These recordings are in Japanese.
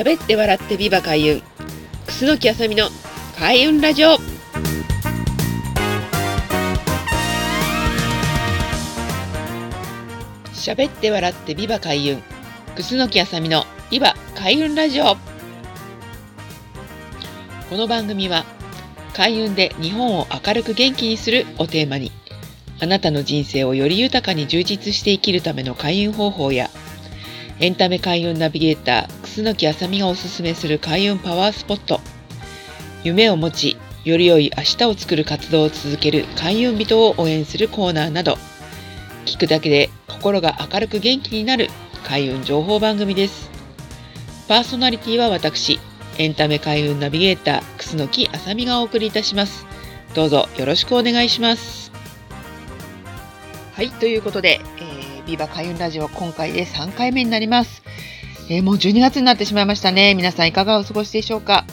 喋って笑ってビバ開運。楠木あさみの開運ラジオ。喋って笑ってビバ開運。楠木あさみのビバ開運ラジオ。この番組は開運で日本を明るく元気にするをテーマにあなたの人生をより豊かに充実して生きるための開運方法やエンタメ開運ナビゲーター、楠木あさみがおすすめする開運パワースポット。夢を持ち、より良い明日を作る活動を続ける開運人を応援するコーナーなど、聞くだけで心が明るく元気になる開運情報番組です。パーソナリティは私、エンタメ開運ナビゲーター、楠木あさみがお送りいたします。どうぞよろしくお願いします。はい、ということで、えービバ開運ラジオ今回で3回目になります。えー、もう12月になってしまいましたね。皆さんいかがお過ごしでしょうか、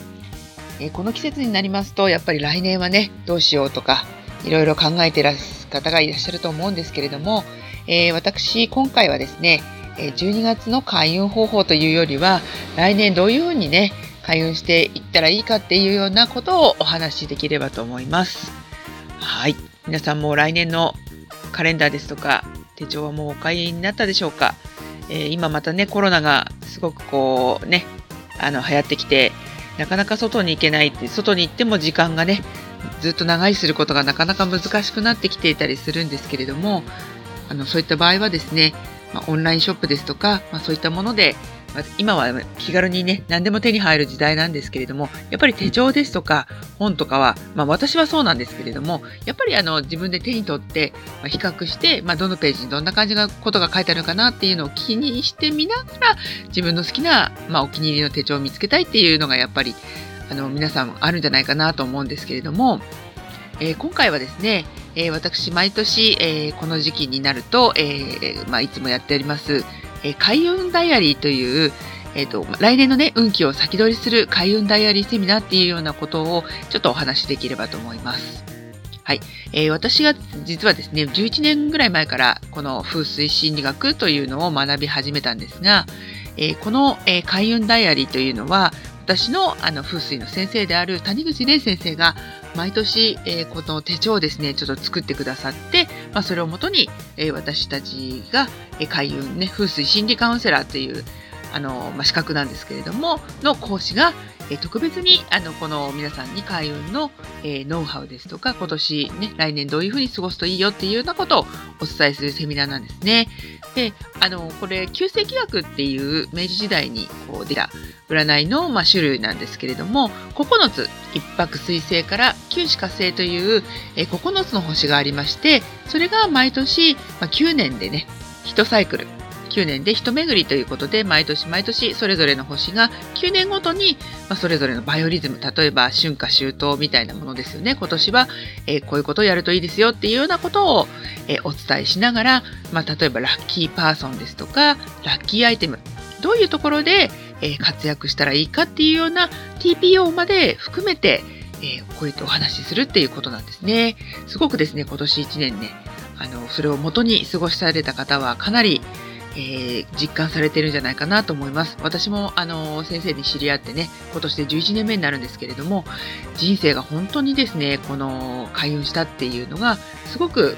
えー、この季節になりますと、やっぱり来年はね、どうしようとか、いろいろ考えてらっしゃる方がいらっしゃると思うんですけれども、えー、私、今回はですね、12月の開運方法というよりは、来年どういうふうにね、開運していったらいいかっていうようなことをお話しできればと思います。はい。皆さんも来年のカレンダーですとか、手帳はもうお買いになったでしょうか、えー、今またねコロナがすごくこうねあの流行ってきてなかなか外に行けないって外に行っても時間がねずっと長居することがなかなか難しくなってきていたりするんですけれどもあのそういった場合はですね、まあ、オンラインショップですとか、まあ、そういったもので今は気軽にね、何でも手に入る時代なんですけれども、やっぱり手帳ですとか本とかは、まあ私はそうなんですけれども、やっぱりあの自分で手に取って、まあ、比較して、まあどのページにどんな感じのことが書いてあるのかなっていうのを気にしてみながら、自分の好きな、まあお気に入りの手帳を見つけたいっていうのがやっぱり、あの皆さんあるんじゃないかなと思うんですけれども、えー、今回はですね、私毎年、えー、この時期になると、えまあ、いつもやっております、え開運ダイアリーという、えーと、来年のね運気を先取りする開運ダイアリーセミナーっていうようなことをちょっとお話しできればと思います。はい、えー、私が実はですね11年ぐらい前からこの風水心理学というのを学び始めたんですが、えー、この、えー、開運ダイアリーというのは私のあの風水の先生である谷口玲先生が毎年、えー、この手帳をですねちょっと作ってくださって、まあ、それをもとに、えー、私たちが、えー、開運ね風水心理カウンセラーというあの、まあ、資格なんですけれどもの講師が、え特別にあのこの皆さんに開運の、えノウハウですとか今年ね来年どういうふうに過ごすといいよっていうようなことをお伝えするセミナーなんですね。であのこれ旧世紀学っていう明治時代にこう出た占いの、まあ、種類なんですけれども9つ一泊水星から九死火星という、え9つの星がありましてそれが毎年、まあ、9年でね1サイクル9年で一巡りということで毎年毎年それぞれの星が9年ごとに、まあ、それぞれのバイオリズム例えば春夏秋冬みたいなものですよね今年は、えー、こういうことをやるといいですよっていうようなことを、えー、お伝えしながら、まあ、例えばラッキーパーソンですとかラッキーアイテムどういうところで、えー、活躍したらいいかっていうような TPO まで含めて、えこうやってお話しするっていうことなんですね。すごくですね今年1年ねあのそれを元に過ごされた方はかなりえー、実感されてるんじゃないかなと思います。私もあの先生に知り合ってね、今年で11年目になるんですけれども、人生が本当にですね、この開運したっていうのがすごく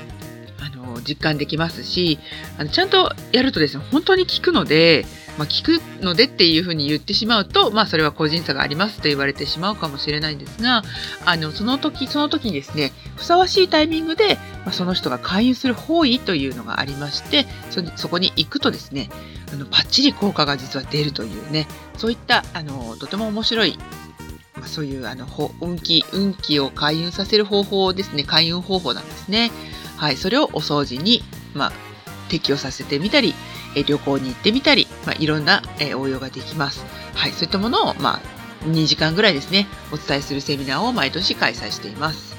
あの実感できますし、あのちゃんとやるとですね、本当に効くので、まあ、聞くのでっていうふうに言ってしまうと、まあ、それは個人差がありますと言われてしまうかもしれないんですが、あの、その時、その時にですね、ふさわしいタイミングで、まあ、その人が勧誘する方位というのがありまして、そそこに行くとですね、あの、パッチリ効果が実は出るというね、そういった、あの、とても面白いま、そういうあの運気運気を開運させる方法ですね開運方法なんですね。はい、それをお掃除に、まあ、適用させてみたり、え旅行に行ってみたり、まあ、いろんな、え応用ができます。はい、そういったものを、まあ、2時間ぐらいですね、お伝えするセミナーを毎年開催しています。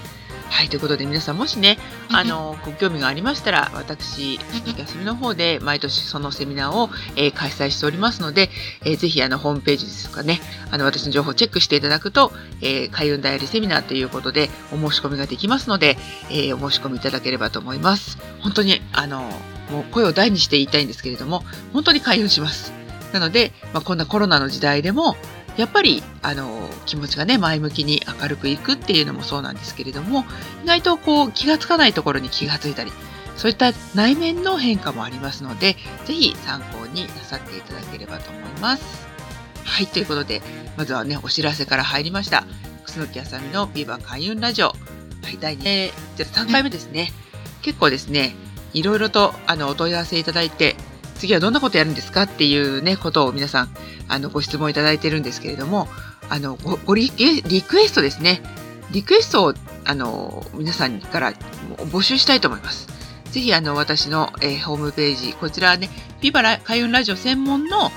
はい、ということで皆さんもしね、あの、ご興味がありましたら、私、休みの方で毎年そのセミナーを、えー、開催しておりますので、えー、ぜひあの、ホームページですとかね、あの、私の情報をチェックしていただくと、えー、開運ダイアリーセミナーということで、お申し込みができますので、えー、お申し込みいただければと思います。本当に、あの、もう声を大にして言いたいんですけれども、本当に開運します。なので、まあ、こんなコロナの時代でもやっぱりあの気持ちがね前向きに明るくいくっていうのもそうなんですけれども意外とこう気がつかないところに気がついたりそういった内面の変化もありますので是非参考になさっていただければと思います。はいということでまずはねお知らせから入りました楠木あさみのビバ開運ラジオ、はい、第2、3回目ですね結構ですねいろいろとあのお問い合わせいただいて次はどんなことやるんですかっていうね、ことを皆さん、あの、ご質問いただいてるんですけれども、あの、ご、ごリリクエストですね。リクエストを、あの、皆さんから募集したいと思います。ぜひ、あの、私の、えー、ホームページ、こちらはね、ビバラ開運ラジオ専門の、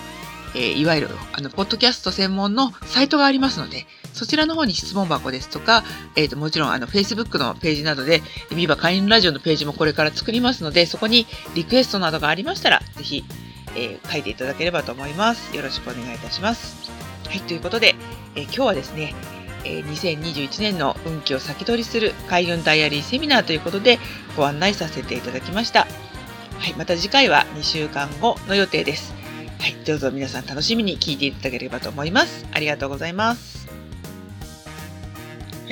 えー、いわゆる、あの、ポッドキャスト専門のサイトがありますので、そちらの方に質問箱ですとか、えっ、ー、と、もちろん、あの、Facebook のページなどで、ビバ会員ラジオのページもこれから作りますので、そこにリクエストなどがありましたら、ぜひ、えー、書いていただければと思います。よろしくお願いいたします。はい、ということで、えー、今日はですね、え2021年の運気を先取りする開運ダイアリーセミナーということでご案内させていただきました。はい、また次回は2週間後の予定です。はい、どうぞ皆さん楽しみに聞いていただければと思います。ありがとうございます。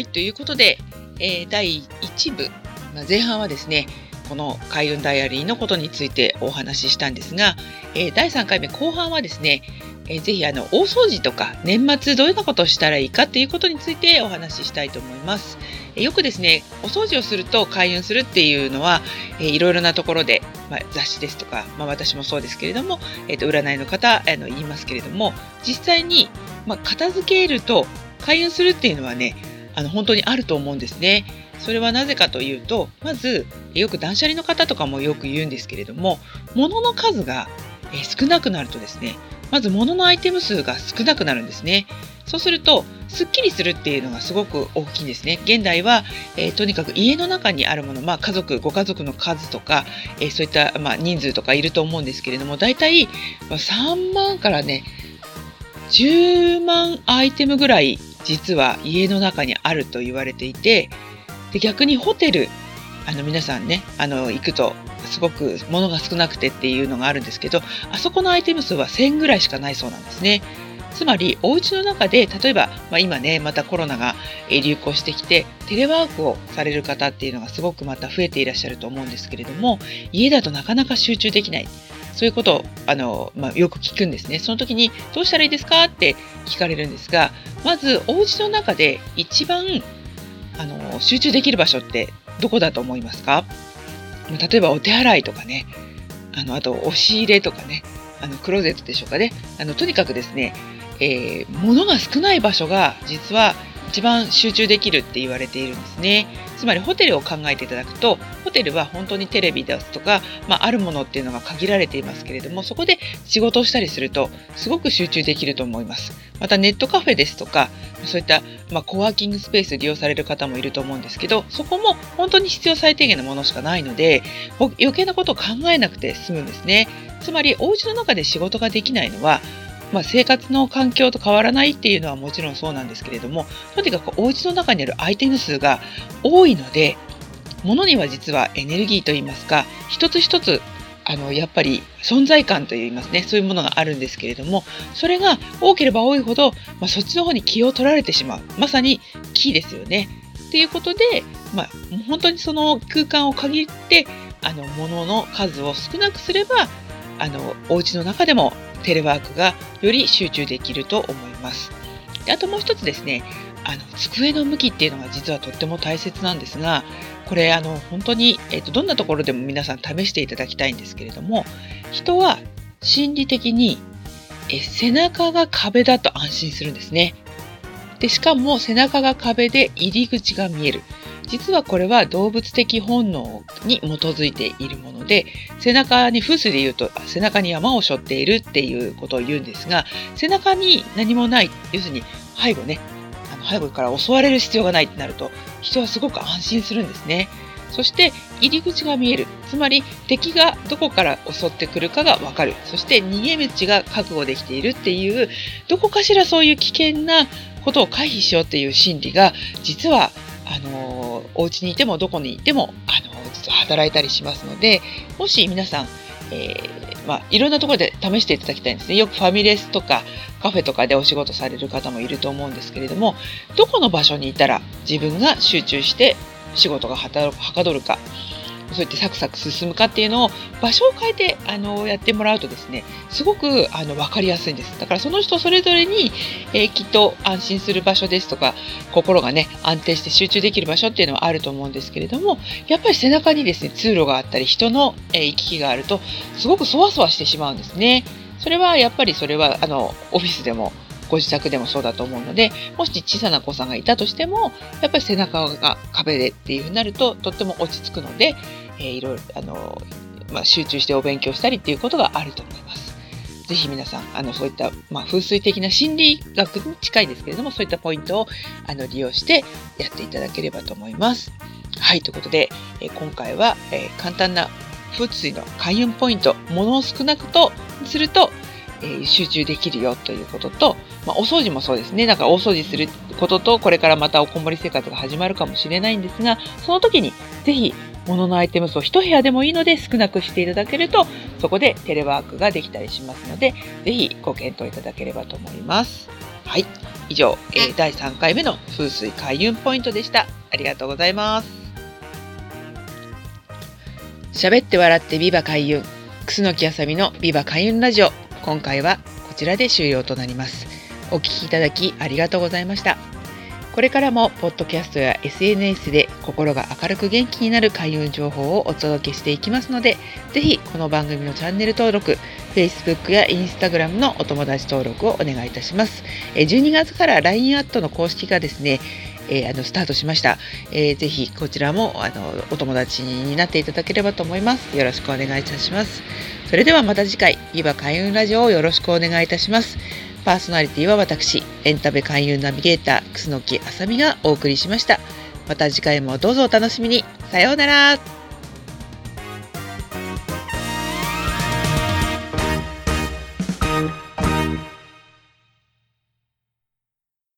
はい、ということで、えー、第1部、まあ、前半はですね、この開運ダイアリーのことについてお話ししたんですが、えー、第3回目後半はですね、えー、ぜひあの大掃除とか年末どういうことをしたらいいかということについてお話ししたいと思います。えよくですねお掃除をすると開運するっていうのは、えー、いろいろなところで、まあ、雑誌ですとか、まあ、私もそうですけれども、えー、と占いの方あの言いますけれども実際に、まあ、片付けると開運するっていうのはねあの本当にあると思うんですね。それはなぜかというとまずよく断捨離の方とかもよく言うんですけれども物の数が少なくなるとですねまず物のアイテム数が少なくなるんですね。そうするとすっきりするっていうのがすごく大きいんですね。現代は、えー、とにかく家の中にあるもの、まあ、家族ご家族の数とか、えー、そういった、まあ、人数とかいると思うんですけれども大体3万からね10万アイテムぐらい実は家の中にあると言われていてで逆にホテルあの皆さんねあの行くとすごく物が少なくてっていうのがあるんですけどあそこのアイテム数は1000ぐらいしかないそうなんですね。つまりお家の中で例えば、まあ、今ねまたコロナが流行してきてテレワークをされる方っていうのがすごくまた増えていらっしゃると思うんですけれども家だとなかなか集中できないそういうことをあの、まあ、よく聞くんですね。その時にどうしたらいいですかって聞かれるんですが、まずお家の中で一番あの集中できる場所ってどこだと思いますか？例えばお手洗いとかね、あのあと押し入れとかね、あのクローゼットでしょうかね。あのとにかくですね、えー、物が少ない場所が実は一番集中できるって言われているんですね。つまりホテルを考えていただくとホテルは本当にテレビですとか、まあ、あるものっていうのが限られていますけれどもそこで仕事をしたりするとすごく集中できると思います。またネットカフェですとかそういった、まあ、コワーキングスペース利用される方もいると思うんですけどそこも本当に必要最低限のものしかないので余計なことを考えなくて済むんですね。つまりお家の中で仕事ができないのはまあ、生活の環境と変わらないっていうのはもちろんそうなんですけれどもとにかくお家の中にあるアイテム数が多いので物には実はエネルギーといいますか一つ一つあのやっぱり存在感といいますねそういうものがあるんですけれどもそれが多ければ多いほど、まあ、そっちの方に気を取られてしまうまさに気ですよね。っていうことで、まあ、本当にその空間を限ってあの物の数を少なくすればあのお家の中でもテレワークがより集中できると思います。であともう一つですねあの机の向きっていうのが実はとっても大切なんですがこれあの本当に、えーと、どんなところでも皆さん試していただきたいんですけれども人は心理的にえ背中が壁だと安心するんですね。でしかも背中が壁で入り口が見える。実はこれは動物的本能に基づいているもので背中に風水で言うと背中に山を背負っているっていうことを言うんですが背中に何もない要するに背後ねあの背後から襲われる必要がないってなると人はすごく安心するんですね。そして入り口が見えるつまり敵がどこから襲ってくるかが分かるそして逃げ道が覚悟できているっていうどこかしらそういう危険なことを回避しようっていう心理が実はあのお家にいてもどこにいてもあの実は働いたりしますのでもし皆さん、えー、まあ、いろんなところで試していただきたいんですね。よくファミレスとかカフェとかでお仕事される方もいると思うんですけれども、どこの場所にいたら自分が集中して仕事がはかどるか、そうやってサクサク進むかっていうのを場所を変えてあのやってもらうとですねすごくあの分かりやすいんですだからその人それぞれに、えー、きっと安心する場所ですとか心がね安定して集中できる場所っていうのはあると思うんですけれどもやっぱり背中にですね通路があったり人の、えー、行き来があるとすごくそわそわしてしまうんですね。それはやっぱりそれはあのオフィスでもご自宅でもそうだと思うのでもし小さな子さんがいたとしてもやっぱり背中が壁でっていうふうになるととっても落ち着くので、えー、いろいろあの、まあ、集中してお勉強したりっていうことがあると思います。ぜひ皆さん、あの、そういった、まあ、風水的な心理学に近いですけれども、そういったポイントをあの利用してやっていただければと思います。はい、ということで、えー、今回は、えー、簡単な風水の開運ポイント、ものを少なくとすると、えー、集中できるよということと、まあ、お掃除もそうですね。だか大掃除することと、これからまたおこもり生活が始まるかもしれないんですが、その時にぜひ物のアイテム数を1部屋でもいいので少なくしていただけると、そこでテレワークができたりしますので、ぜひご検討いただければと思います。はい。以上、えー、第3回目の風水開運ポイントでした。ありがとうございます。喋って笑ってビバ開運。楠木あさみのビバ開運ラジオ。今回はこちらで終了となります。お聴きいただきありがとうございました。これからもポッドキャストや SNS で心が明るく元気になる開運情報をお届けしていきますので、ぜひこの番組のチャンネル登録、Facebook や Instagram のお友達登録をお願いいたします。12月から LINE アットの公式がですね、えー、あのスタートしました、えー。ぜひこちらもあのお友達になっていただければと思います。よろしくお願いいたします。それではまた次回、ビバ開運ラジオをよろしくお願いいたします。パーソナリティは私、エンタメ勧誘ナビゲーター、楠木あさみがお送りしました。また次回もどうぞお楽しみに。さようなら。